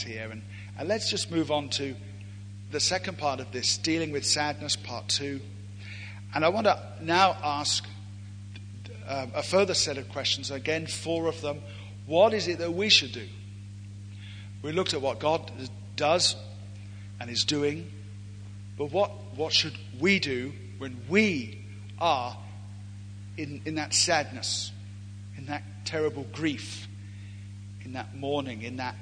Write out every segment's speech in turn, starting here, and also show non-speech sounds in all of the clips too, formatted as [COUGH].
here. And, and let's just move on to the second part of this, dealing with sadness, part two. And I want to now ask uh, a further set of questions, again, four of them. What is it that we should do? We looked at what God does and is doing, but what, what should we do when we are in, in that sadness, in that terrible grief, in that mourning, in that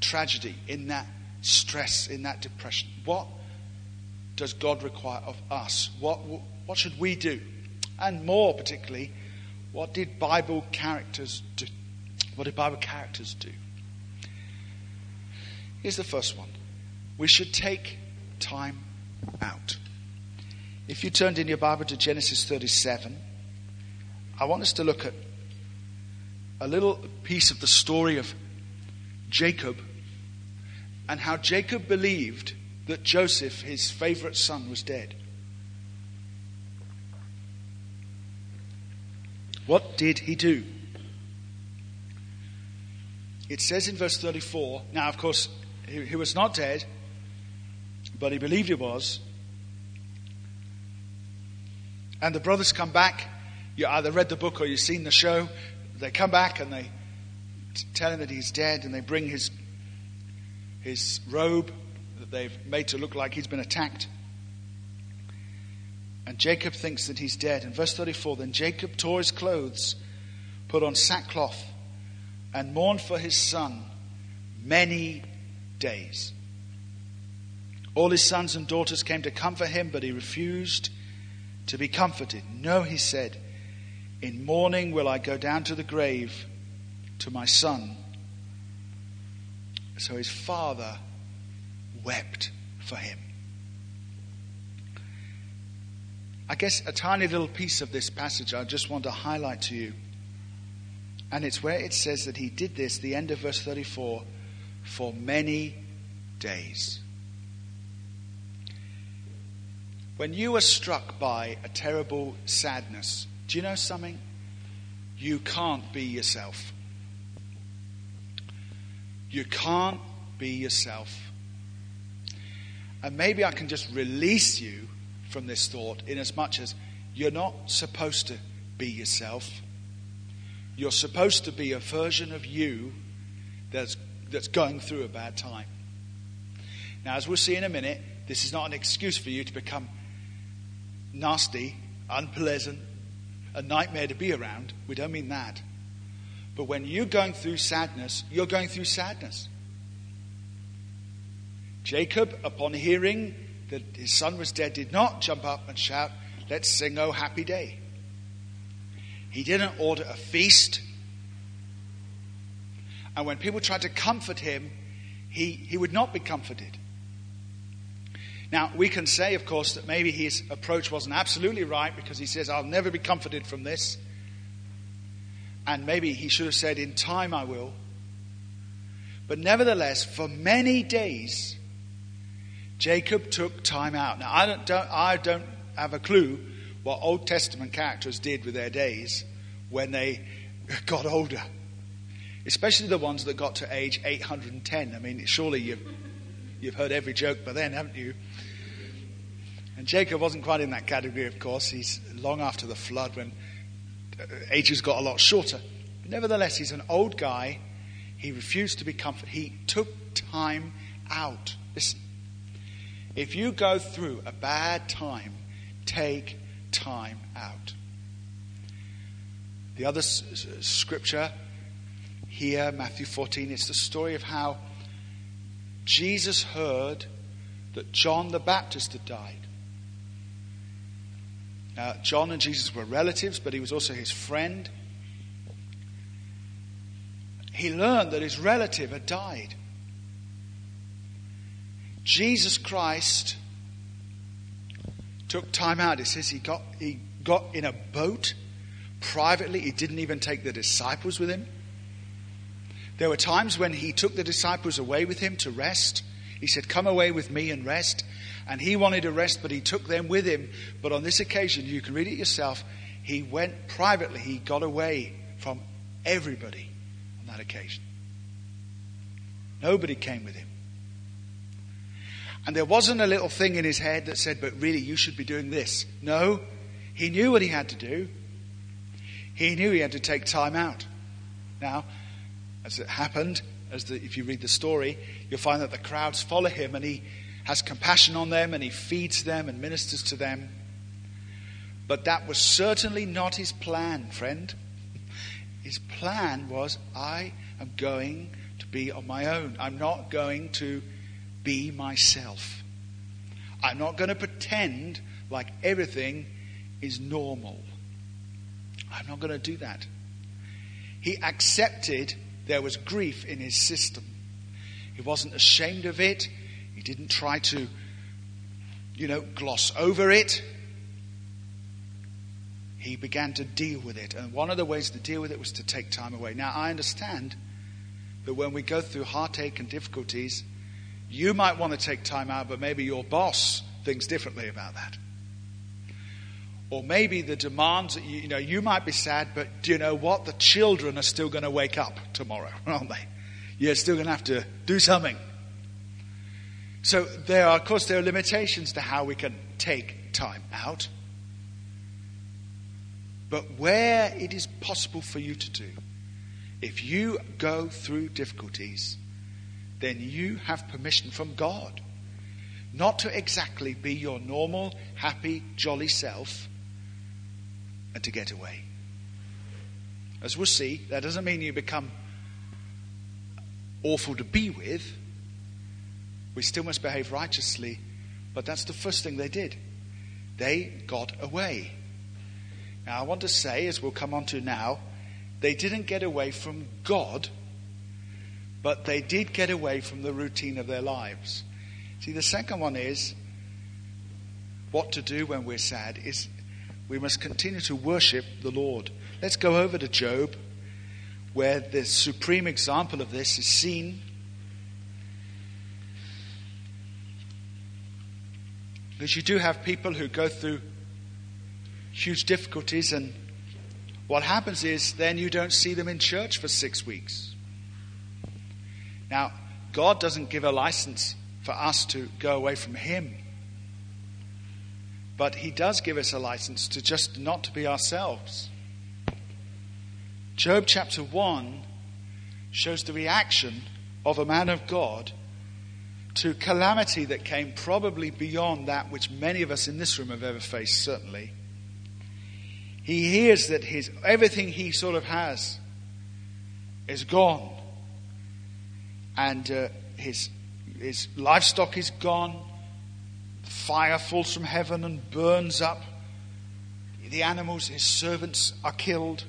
tragedy, in that stress, in that depression? What does God require of us? What, what should we do? And more particularly, what did Bible characters do? What did Bible characters do? Here's the first one. We should take time out. If you turned in your Bible to Genesis 37, I want us to look at a little piece of the story of Jacob and how Jacob believed that Joseph, his favorite son, was dead. What did he do? It says in verse 34 now, of course, he, he was not dead, but he believed he was. And the brothers come back. You either read the book or you've seen the show. They come back and they tell him that he's dead, and they bring his, his robe that they've made to look like he's been attacked. And Jacob thinks that he's dead. In verse 34, then Jacob tore his clothes, put on sackcloth, and mourned for his son many days. All his sons and daughters came to comfort him, but he refused to be comforted. No, he said, in mourning will I go down to the grave to my son. So his father wept for him. I guess a tiny little piece of this passage I just want to highlight to you. And it's where it says that he did this, the end of verse 34, for many days. When you are struck by a terrible sadness, do you know something? You can't be yourself. You can't be yourself. And maybe I can just release you from this thought in as much as you're not supposed to be yourself. You're supposed to be a version of you that's, that's going through a bad time. Now, as we'll see in a minute, this is not an excuse for you to become nasty, unpleasant, a nightmare to be around. We don't mean that. But when you're going through sadness, you're going through sadness. Jacob, upon hearing that his son was dead did not jump up and shout, Let's sing, Oh, happy day. He didn't order a feast. And when people tried to comfort him, he, he would not be comforted. Now, we can say, of course, that maybe his approach wasn't absolutely right because he says, I'll never be comforted from this. And maybe he should have said, In time I will. But nevertheless, for many days, Jacob took time out. Now, I don't, don't, I don't have a clue what Old Testament characters did with their days when they [LAUGHS] got older, especially the ones that got to age 810. I mean, surely you've, you've heard every joke by then, haven't you? And Jacob wasn't quite in that category, of course. He's long after the flood when ages got a lot shorter. Nevertheless, he's an old guy. He refused to be comforted. He took time out. Listen, if you go through a bad time, take time out. The other s- s- scripture here, Matthew 14, it's the story of how Jesus heard that John the Baptist had died. John and Jesus were relatives, but he was also his friend. He learned that his relative had died. Jesus Christ took time out. It says he got, he got in a boat privately. He didn't even take the disciples with him. There were times when he took the disciples away with him to rest. He said, Come away with me and rest. And he wanted to rest, but he took them with him. But on this occasion, you can read it yourself, he went privately. He got away from everybody on that occasion. Nobody came with him. And there wasn't a little thing in his head that said, but really, you should be doing this. No, he knew what he had to do. He knew he had to take time out. Now, as it happened, as the, if you read the story, you'll find that the crowds follow him and he has compassion on them and he feeds them and ministers to them. But that was certainly not his plan, friend. His plan was I am going to be on my own. I'm not going to be myself. I'm not going to pretend like everything is normal. I'm not going to do that. He accepted there was grief in his system. He wasn't ashamed of it. He didn't try to, you know, gloss over it. He began to deal with it. And one of the ways to deal with it was to take time away. Now, I understand that when we go through heartache and difficulties, you might want to take time out, but maybe your boss thinks differently about that. Or maybe the demands that you, you know, you might be sad, but do you know what? The children are still going to wake up tomorrow, [LAUGHS] aren't they? You're still going to have to do something. So there are, of course, there are limitations to how we can take time out. But where it is possible for you to do, if you go through difficulties, then you have permission from God not to exactly be your normal, happy, jolly self and to get away. As we'll see, that doesn't mean you become awful to be with. We still must behave righteously, but that's the first thing they did. They got away. Now, I want to say, as we'll come on to now, they didn't get away from God but they did get away from the routine of their lives. See, the second one is what to do when we're sad is we must continue to worship the Lord. Let's go over to Job, where the supreme example of this is seen. Because you do have people who go through huge difficulties, and what happens is then you don't see them in church for six weeks. Now, God doesn't give a license for us to go away from Him. But He does give us a license to just not to be ourselves. Job chapter 1 shows the reaction of a man of God to calamity that came probably beyond that which many of us in this room have ever faced, certainly. He hears that his, everything he sort of has is gone and uh, his, his livestock is gone. Fire falls from heaven and burns up. The animals, his servants, are killed.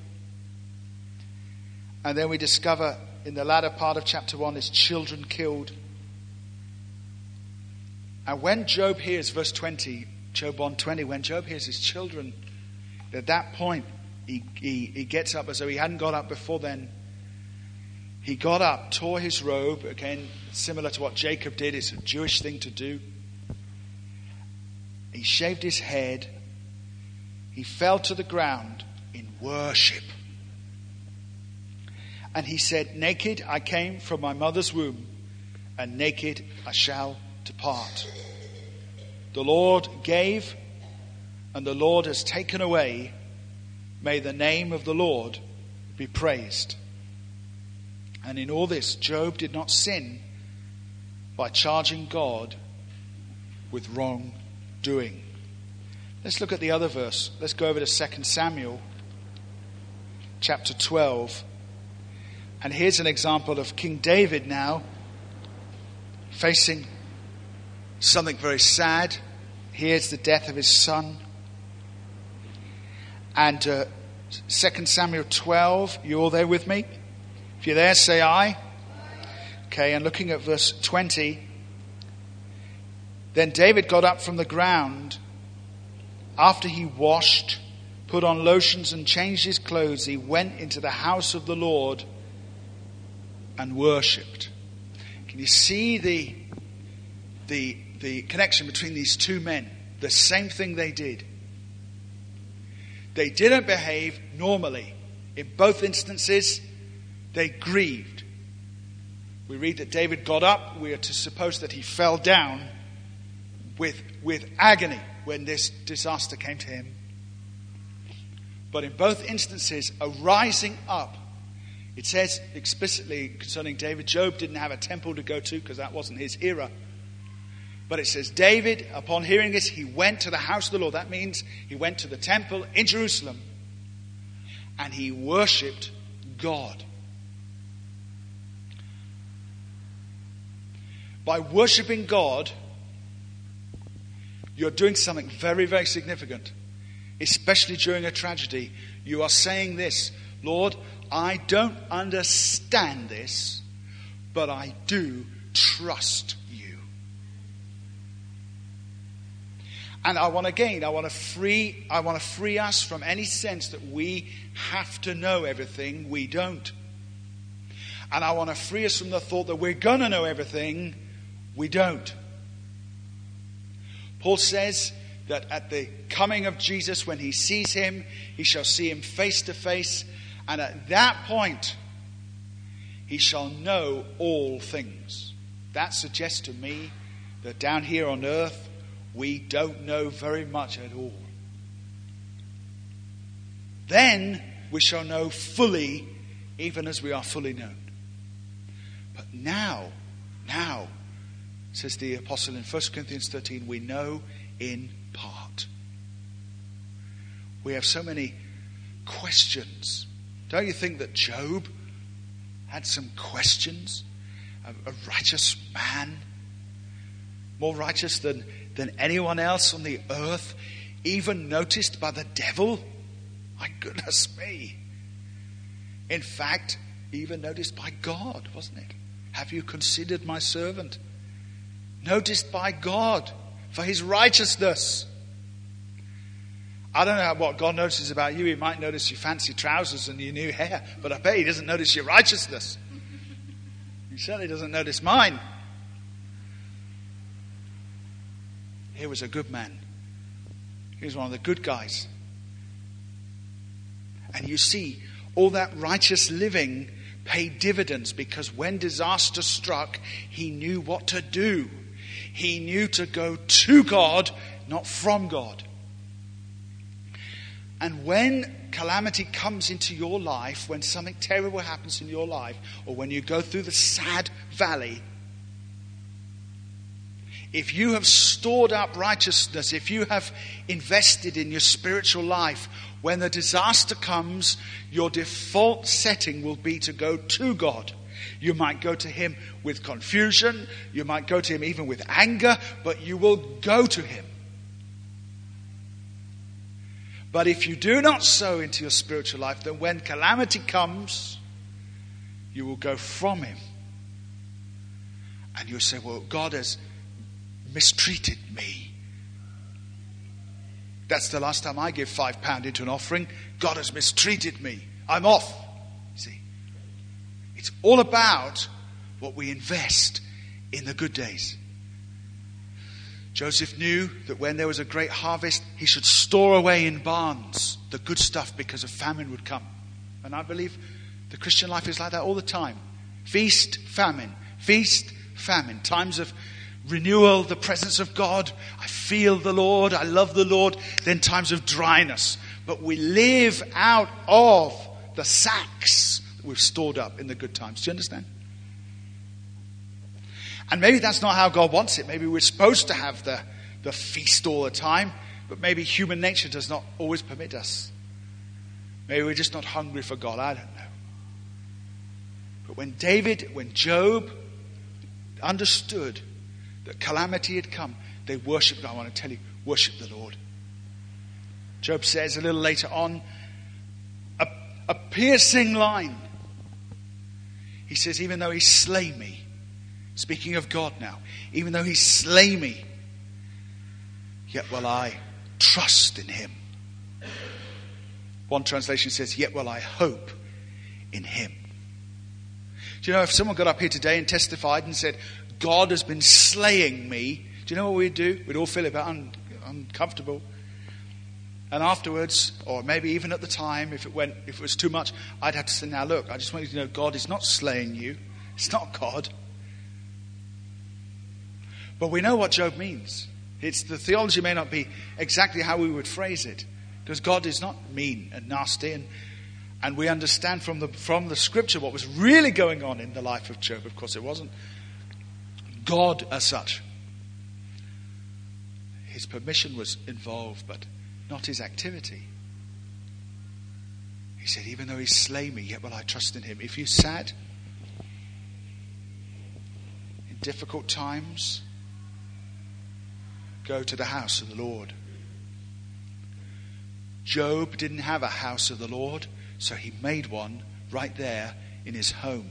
And then we discover in the latter part of chapter 1 his children killed. And when Job hears, verse 20, Job 120, when Job hears his children, at that point, he, he, he gets up as though he hadn't got up before then he got up, tore his robe, again, similar to what Jacob did, it's a Jewish thing to do. He shaved his head. He fell to the ground in worship. And he said, Naked I came from my mother's womb, and naked I shall depart. The Lord gave, and the Lord has taken away. May the name of the Lord be praised. And in all this, Job did not sin by charging God with wrongdoing. Let's look at the other verse. Let's go over to 2 Samuel chapter 12. And here's an example of King David now facing something very sad. Here's the death of his son. And uh, 2 Samuel 12, you all there with me? If you're there, say aye. Okay, and looking at verse 20. Then David got up from the ground. After he washed, put on lotions, and changed his clothes, he went into the house of the Lord and worshipped. Can you see the, the, the connection between these two men? The same thing they did. They didn't behave normally. In both instances, they grieved we read that David got up. We are to suppose that he fell down with, with agony when this disaster came to him. But in both instances, a rising up. It says explicitly concerning David, Job didn't have a temple to go to because that wasn't his era. But it says, David, upon hearing this, he went to the house of the Lord. That means he went to the temple in Jerusalem and he worshipped God. By worshiping God, you're doing something very, very significant, especially during a tragedy. You are saying this Lord, I don't understand this, but I do trust you. And I want again, I want to free, I want to free us from any sense that we have to know everything. We don't. And I want to free us from the thought that we're going to know everything we don't. Paul says that at the coming of Jesus, when he sees him, he shall see him face to face, and at that point, he shall know all things. That suggests to me that down here on earth, we don't know very much at all. Then we shall know fully, even as we are fully known. But now, now, says the apostle in 1 Corinthians 13, we know in part. We have so many questions. Don't you think that Job had some questions? A, a righteous man, more righteous than, than anyone else on the earth, even noticed by the devil? My goodness me. In fact, even noticed by God, wasn't it? Have you considered my servant? Noticed by God for his righteousness. I don't know what God notices about you. He might notice your fancy trousers and your new hair, but I bet he doesn't notice your righteousness. He certainly doesn't notice mine. He was a good man. He was one of the good guys. And you see, all that righteous living paid dividends because when disaster struck, he knew what to do. He knew to go to God, not from God. And when calamity comes into your life, when something terrible happens in your life, or when you go through the sad valley, if you have stored up righteousness, if you have invested in your spiritual life, when the disaster comes, your default setting will be to go to God. You might go to him with confusion. You might go to him even with anger, but you will go to him. But if you do not sow into your spiritual life, then when calamity comes, you will go from him. And you'll say, Well, God has mistreated me. That's the last time I give five pound into an offering. God has mistreated me. I'm off. It's all about what we invest in the good days. Joseph knew that when there was a great harvest, he should store away in barns the good stuff because a famine would come. And I believe the Christian life is like that all the time feast, famine, feast, famine. Times of renewal, the presence of God. I feel the Lord, I love the Lord. Then times of dryness. But we live out of the sacks we've stored up in the good times. Do you understand? And maybe that's not how God wants it. Maybe we're supposed to have the, the feast all the time, but maybe human nature does not always permit us. Maybe we're just not hungry for God. I don't know. But when David, when Job understood that calamity had come, they worshiped God. I want to tell you, worship the Lord. Job says a little later on, a, a piercing line he says, even though he slay me, speaking of God now, even though he slay me, yet will I trust in him. One translation says, yet will I hope in him. Do you know if someone got up here today and testified and said, God has been slaying me, do you know what we'd do? We'd all feel a bit un- uncomfortable. And afterwards, or maybe even at the time, if it went, if it was too much, I'd have to say, now look, I just want you to know God is not slaying you. It's not God. But we know what Job means. It's the theology may not be exactly how we would phrase it, because God is not mean and nasty, and, and we understand from the from the scripture what was really going on in the life of Job. Of course, it wasn't God as such. His permission was involved, but not his activity. He said, Even though he slay me, yet will I trust in him. If you're sad, in difficult times, go to the house of the Lord. Job didn't have a house of the Lord, so he made one right there in his home.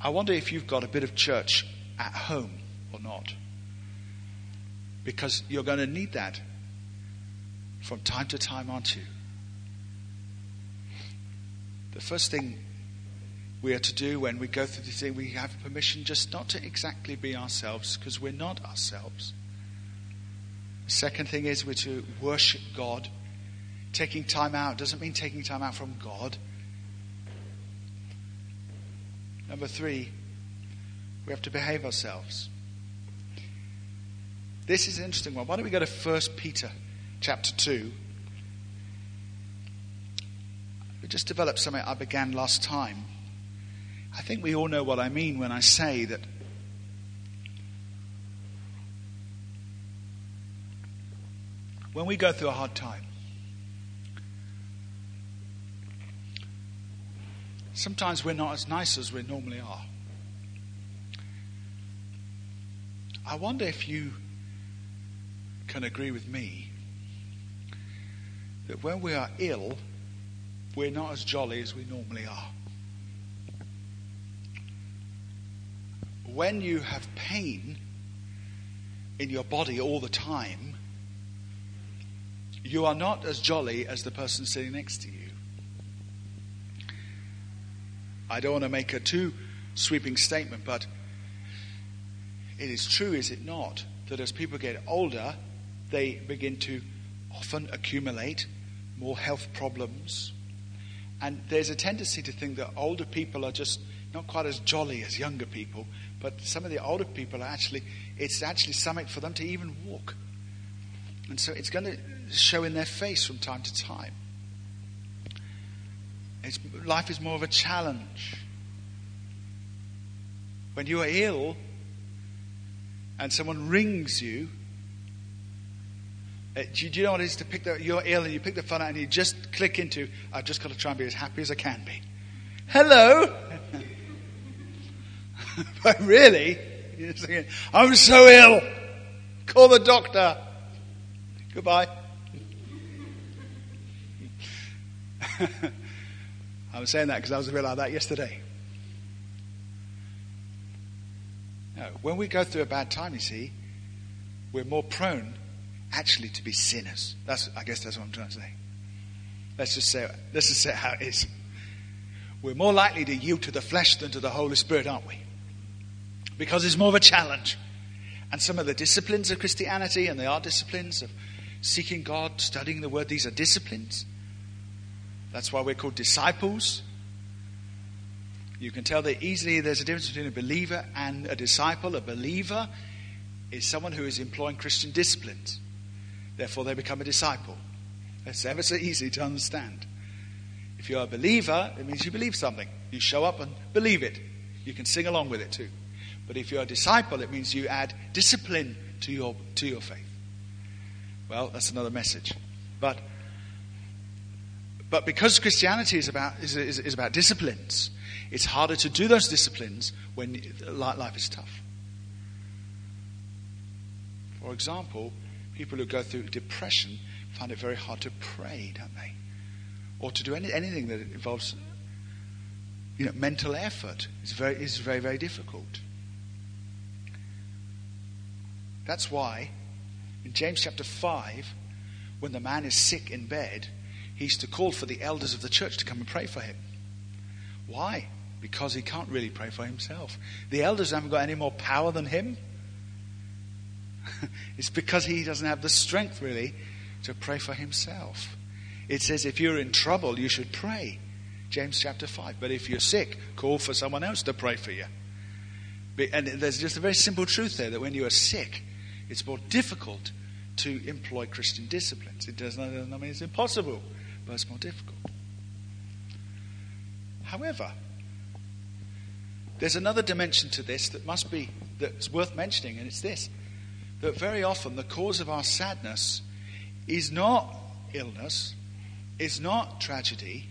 I wonder if you've got a bit of church at home or not. Because you're going to need that from time to time, aren't you? The first thing we are to do when we go through this thing, we have permission just not to exactly be ourselves because we're not ourselves. The second thing is we're to worship God. Taking time out doesn't mean taking time out from God. Number three, we have to behave ourselves. This is an interesting one. Why don't we go to 1 Peter chapter 2? We just developed something I began last time. I think we all know what I mean when I say that when we go through a hard time, sometimes we're not as nice as we normally are. I wonder if you can agree with me that when we are ill, we're not as jolly as we normally are. when you have pain in your body all the time, you are not as jolly as the person sitting next to you. I don't want to make a too sweeping statement, but it is true, is it not, that as people get older, they begin to often accumulate more health problems. And there's a tendency to think that older people are just not quite as jolly as younger people, but some of the older people are actually, it's actually something for them to even walk. And so it's going to show in their face from time to time. It's, life is more of a challenge. When you are ill and someone rings you, uh, do, you know what it is to pick the, you're ill and you pick the phone out and you just click into, I've just got to try and be as happy as I can be. Hello? [LAUGHS] but really, thinking, I'm so ill. Call the doctor. Goodbye. [LAUGHS] I was saying that because I was a bit like that yesterday. No, when we go through a bad time, you see, we're more prone actually to be sinners. That's, I guess that's what I'm trying to say. Let's just say, let's just say how it is. We're more likely to yield to the flesh than to the Holy Spirit, aren't we? because it's more of a challenge. And some of the disciplines of Christianity, and they are disciplines of seeking God, studying the Word, these are disciplines. That's why we're called disciples. You can tell that easily there's a difference between a believer and a disciple. A believer is someone who is employing Christian disciplines. Therefore, they become a disciple. It's ever so easy to understand. If you're a believer, it means you believe something. You show up and believe it. You can sing along with it too. But if you're a disciple, it means you add discipline to your, to your faith. Well, that's another message. But, but because Christianity is about, is, is, is about disciplines, it's harder to do those disciplines when life is tough. For example, people who go through depression find it very hard to pray, don't they? Or to do any, anything that involves you know, mental effort is very, is very, very difficult. That's why in James chapter 5, when the man is sick in bed, he's to call for the elders of the church to come and pray for him. Why? Because he can't really pray for himself. The elders haven't got any more power than him. [LAUGHS] it's because he doesn't have the strength, really, to pray for himself. It says if you're in trouble, you should pray. James chapter 5. But if you're sick, call for someone else to pray for you. And there's just a very simple truth there that when you are sick, it's more difficult to employ Christian disciplines. It does not, not mean it's impossible, but it's more difficult. However, there's another dimension to this that must be that's worth mentioning, and it's this: that very often the cause of our sadness is not illness, is not tragedy,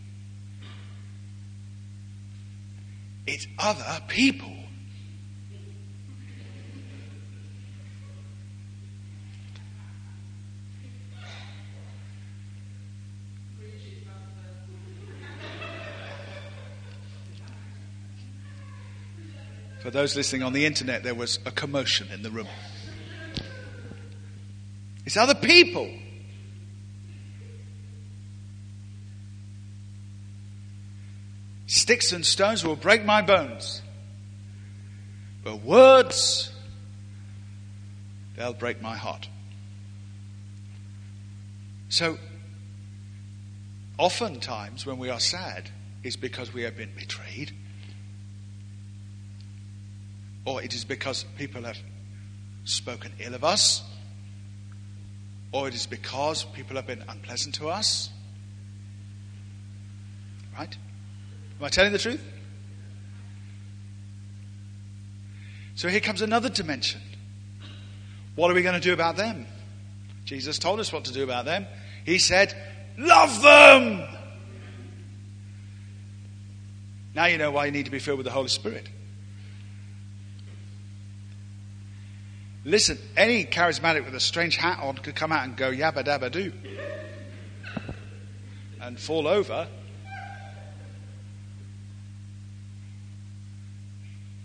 it's other people. For those listening on the internet, there was a commotion in the room. It's other people. Sticks and stones will break my bones, but words, they'll break my heart. So, oftentimes when we are sad, it's because we have been betrayed or it is because people have spoken ill of us, or it is because people have been unpleasant to us. Right? Am I telling the truth? So here comes another dimension. What are we going to do about them? Jesus told us what to do about them. He said, Love them! Now you know why you need to be filled with the Holy Spirit. Listen, any charismatic with a strange hat on could come out and go yabba dabba doo and fall over.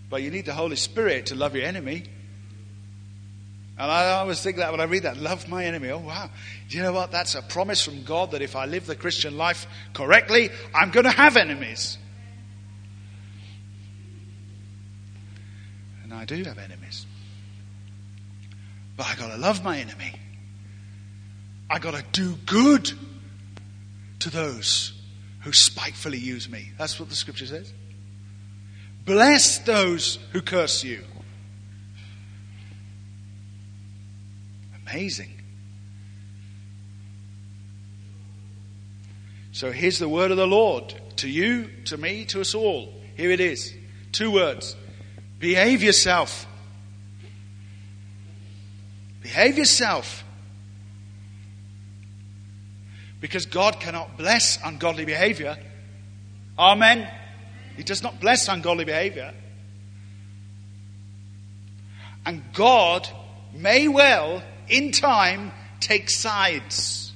But you need the Holy Spirit to love your enemy. And I always think that when I read that, love my enemy. Oh, wow. Do you know what? That's a promise from God that if I live the Christian life correctly, I'm going to have enemies. And I do have enemies. But I gotta love my enemy. I gotta do good to those who spitefully use me. That's what the scripture says. Bless those who curse you. Amazing. So here's the word of the Lord to you, to me, to us all. Here it is. Two words. Behave yourself. Behave yourself. Because God cannot bless ungodly behavior. Amen. He does not bless ungodly behavior. And God may well, in time, take sides.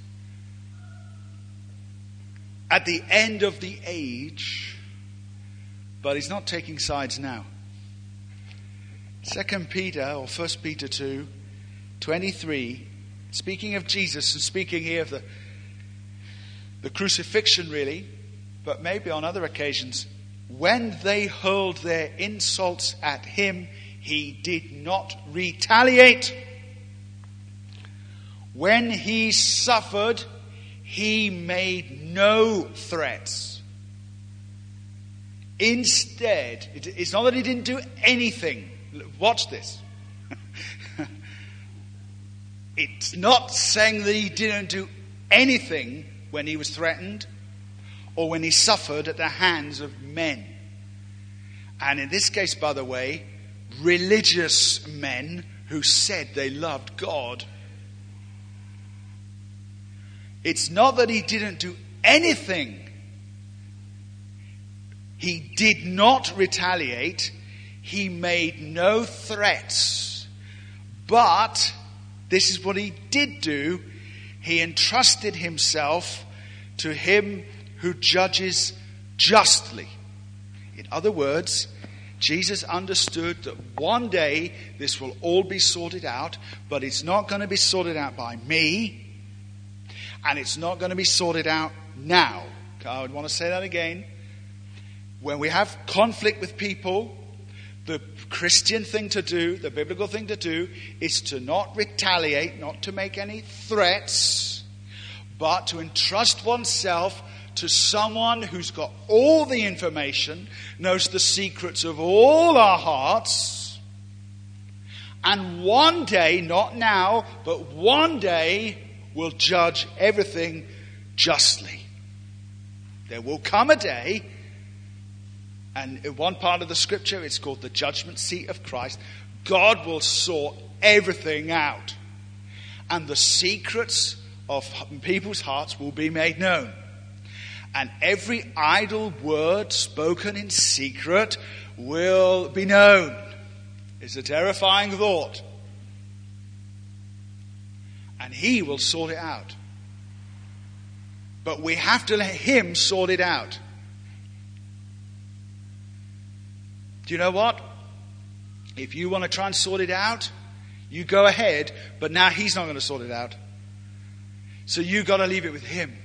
At the end of the age, but He's not taking sides now. Second Peter or First Peter 2 23, speaking of Jesus and speaking here of the, the crucifixion, really, but maybe on other occasions, when they hurled their insults at him, he did not retaliate. When he suffered, he made no threats. Instead, it's not that he didn't do anything. Watch this. It's not saying that he didn't do anything when he was threatened or when he suffered at the hands of men. And in this case, by the way, religious men who said they loved God. It's not that he didn't do anything. He did not retaliate. He made no threats. But this is what he did do. He entrusted himself to him who judges justly. In other words, Jesus understood that one day this will all be sorted out, but it's not going to be sorted out by me, and it's not going to be sorted out now. I would want to say that again. When we have conflict with people, Christian thing to do, the biblical thing to do, is to not retaliate, not to make any threats, but to entrust oneself to someone who's got all the information, knows the secrets of all our hearts, And one day, not now, but one day, will judge everything justly. There will come a day, and in one part of the scripture, it's called the judgment seat of Christ. God will sort everything out, and the secrets of people's hearts will be made known. And every idle word spoken in secret will be known. It's a terrifying thought. And He will sort it out. But we have to let Him sort it out. Do you know what? If you want to try and sort it out, you go ahead, but now He's not going to sort it out. So you've got to leave it with Him.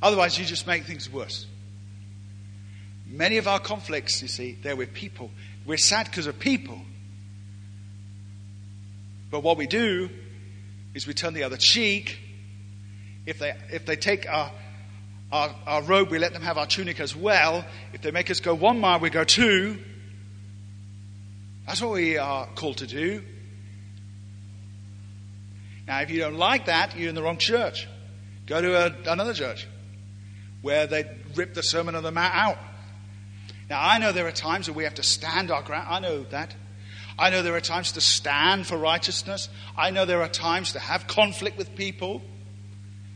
Otherwise, you just make things worse. Many of our conflicts, you see, they're with people. We're sad because of people. But what we do is we turn the other cheek. If they, if they take our, our, our robe, we let them have our tunic as well. If they make us go one mile, we go two. That's what we are called to do. Now, if you don't like that, you're in the wrong church. Go to a, another church where they rip the Sermon on the Mount out. Now, I know there are times where we have to stand our ground. I know that. I know there are times to stand for righteousness. I know there are times to have conflict with people.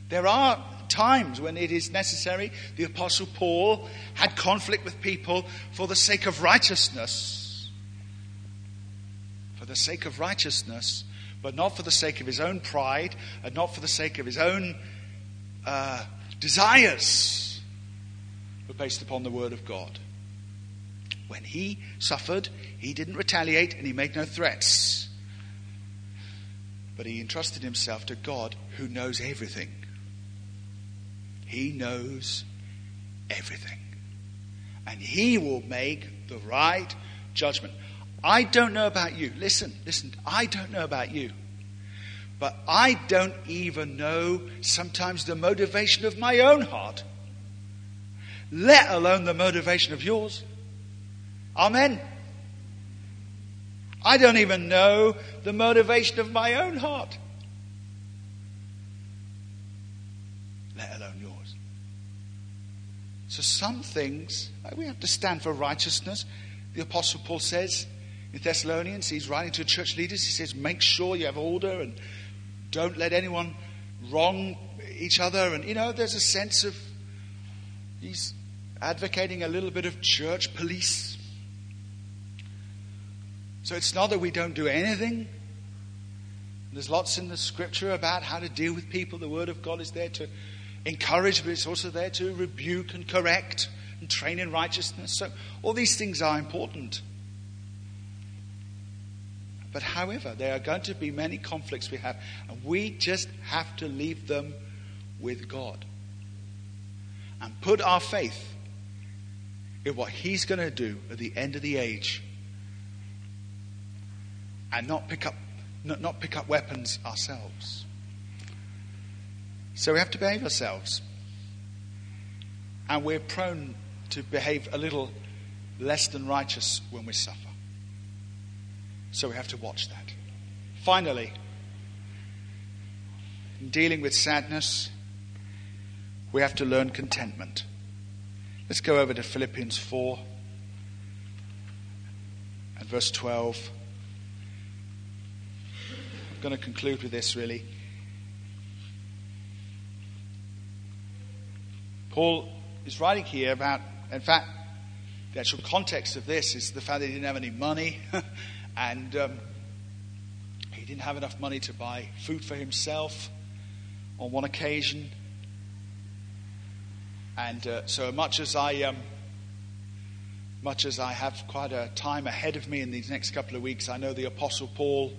There are times when it is necessary. The Apostle Paul had conflict with people for the sake of righteousness. For the sake of righteousness, but not for the sake of his own pride and not for the sake of his own uh, desires, but based upon the Word of God. When he suffered, he didn't retaliate and he made no threats. But he entrusted himself to God who knows everything. He knows everything. And he will make the right judgment. I don't know about you. Listen, listen. I don't know about you. But I don't even know sometimes the motivation of my own heart, let alone the motivation of yours. Amen. I don't even know the motivation of my own heart, So, some things, we have to stand for righteousness. The Apostle Paul says in Thessalonians, he's writing to church leaders, he says, make sure you have order and don't let anyone wrong each other. And, you know, there's a sense of, he's advocating a little bit of church police. So it's not that we don't do anything. There's lots in the scripture about how to deal with people. The word of God is there to encourage, but it's also there to rebuke and correct and train in righteousness. So all these things are important. But however, there are going to be many conflicts we have, and we just have to leave them with God and put our faith in what He's going to do at the end of the age and not pick up, not, not pick up weapons ourselves. So we have to behave ourselves. And we're prone to behave a little less than righteous when we suffer. So we have to watch that. Finally, in dealing with sadness, we have to learn contentment. Let's go over to Philippians 4 and verse 12. I'm going to conclude with this really. Paul is writing here about, in fact, the actual context of this is the fact that he didn't have any money [LAUGHS] and um, he didn't have enough money to buy food for himself on one occasion. And uh, so much as I, um, much as I have quite a time ahead of me in these next couple of weeks, I know the Apostle Paul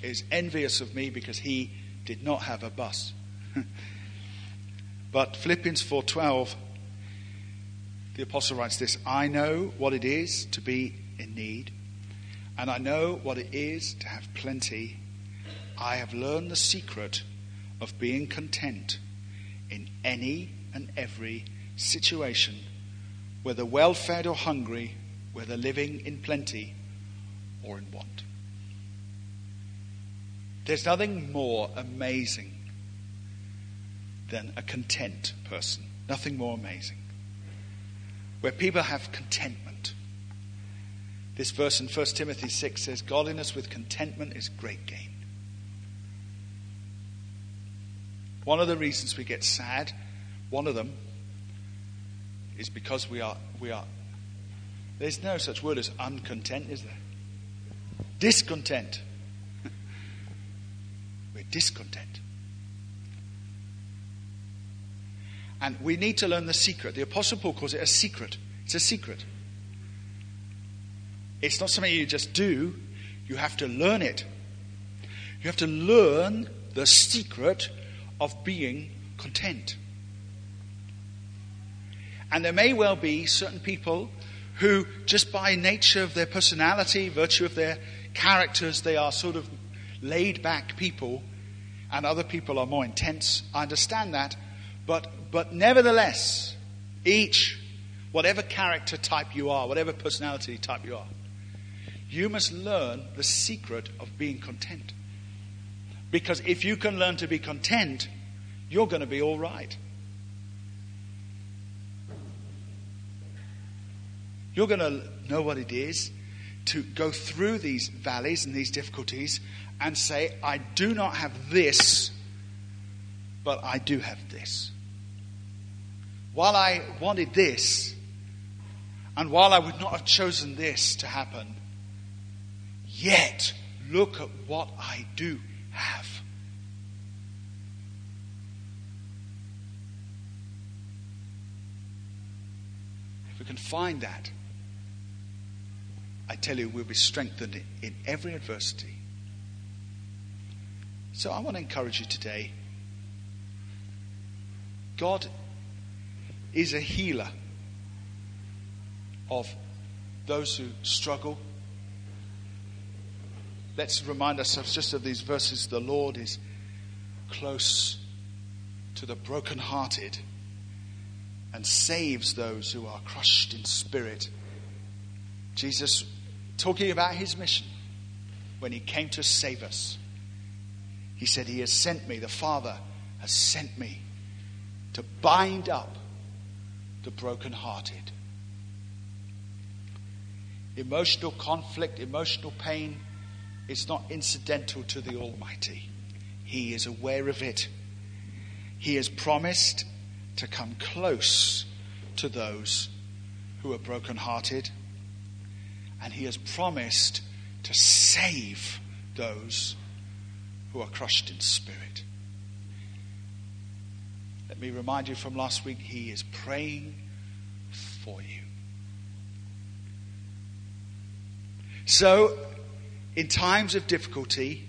is envious of me because he did not have a bus. [LAUGHS] but Philippians 4:12 the apostle writes this, I know what it is to be in need and I know what it is to have plenty. I have learned the secret of being content in any and every situation, whether well fed or hungry, whether living in plenty or in want. There's nothing more amazing than a content person. Nothing more amazing. Where people have contentment. This verse in 1 Timothy 6 says, Godliness with contentment is great gain. One of the reasons we get sad, one of them, is because we are, we are, there's no such word as uncontent, is there? Discontent. [LAUGHS] We're discontent. And we need to learn the secret. The Apostle Paul calls it a secret. It's a secret. It's not something you just do, you have to learn it. You have to learn the secret of being content. And there may well be certain people who, just by nature of their personality, virtue of their characters, they are sort of laid back people, and other people are more intense. I understand that. But, but nevertheless, each, whatever character type you are, whatever personality type you are, you must learn the secret of being content. Because if you can learn to be content, you're going to be all right. You're going to know what it is to go through these valleys and these difficulties and say, I do not have this, but I do have this. While I wanted this, and while I would not have chosen this to happen, yet look at what I do have. If we can find that, I tell you, we'll be strengthened in every adversity. So I want to encourage you today. God is a healer of those who struggle. Let's remind ourselves just of these verses. The Lord is close to the brokenhearted and saves those who are crushed in spirit. Jesus talking about his mission when he came to save us. He said, He has sent me, the Father has sent me to bind up the brokenhearted. Emotional conflict, emotional pain is not incidental to the Almighty. He is aware of it. He has promised to come close to those who are brokenhearted and he has promised to save those who are crushed in spirit. Let me remind you from last week, he is praying for you. So, in times of difficulty,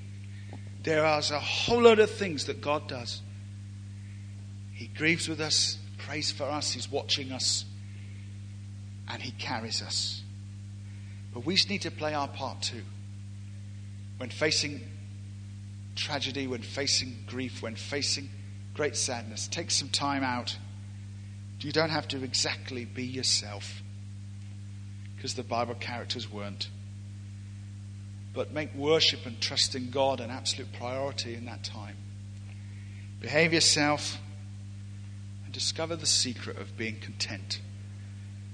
there are a whole lot of things that God does. He grieves with us, prays for us, He's watching us, and He carries us. But we need to play our part too. When facing tragedy, when facing grief, when facing great sadness, take some time out. You don't have to exactly be yourself because the Bible characters weren't. But make worship and trust in God an absolute priority in that time. Behave yourself and discover the secret of being content.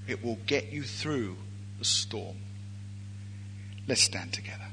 It will get you through the storm. Let's stand together.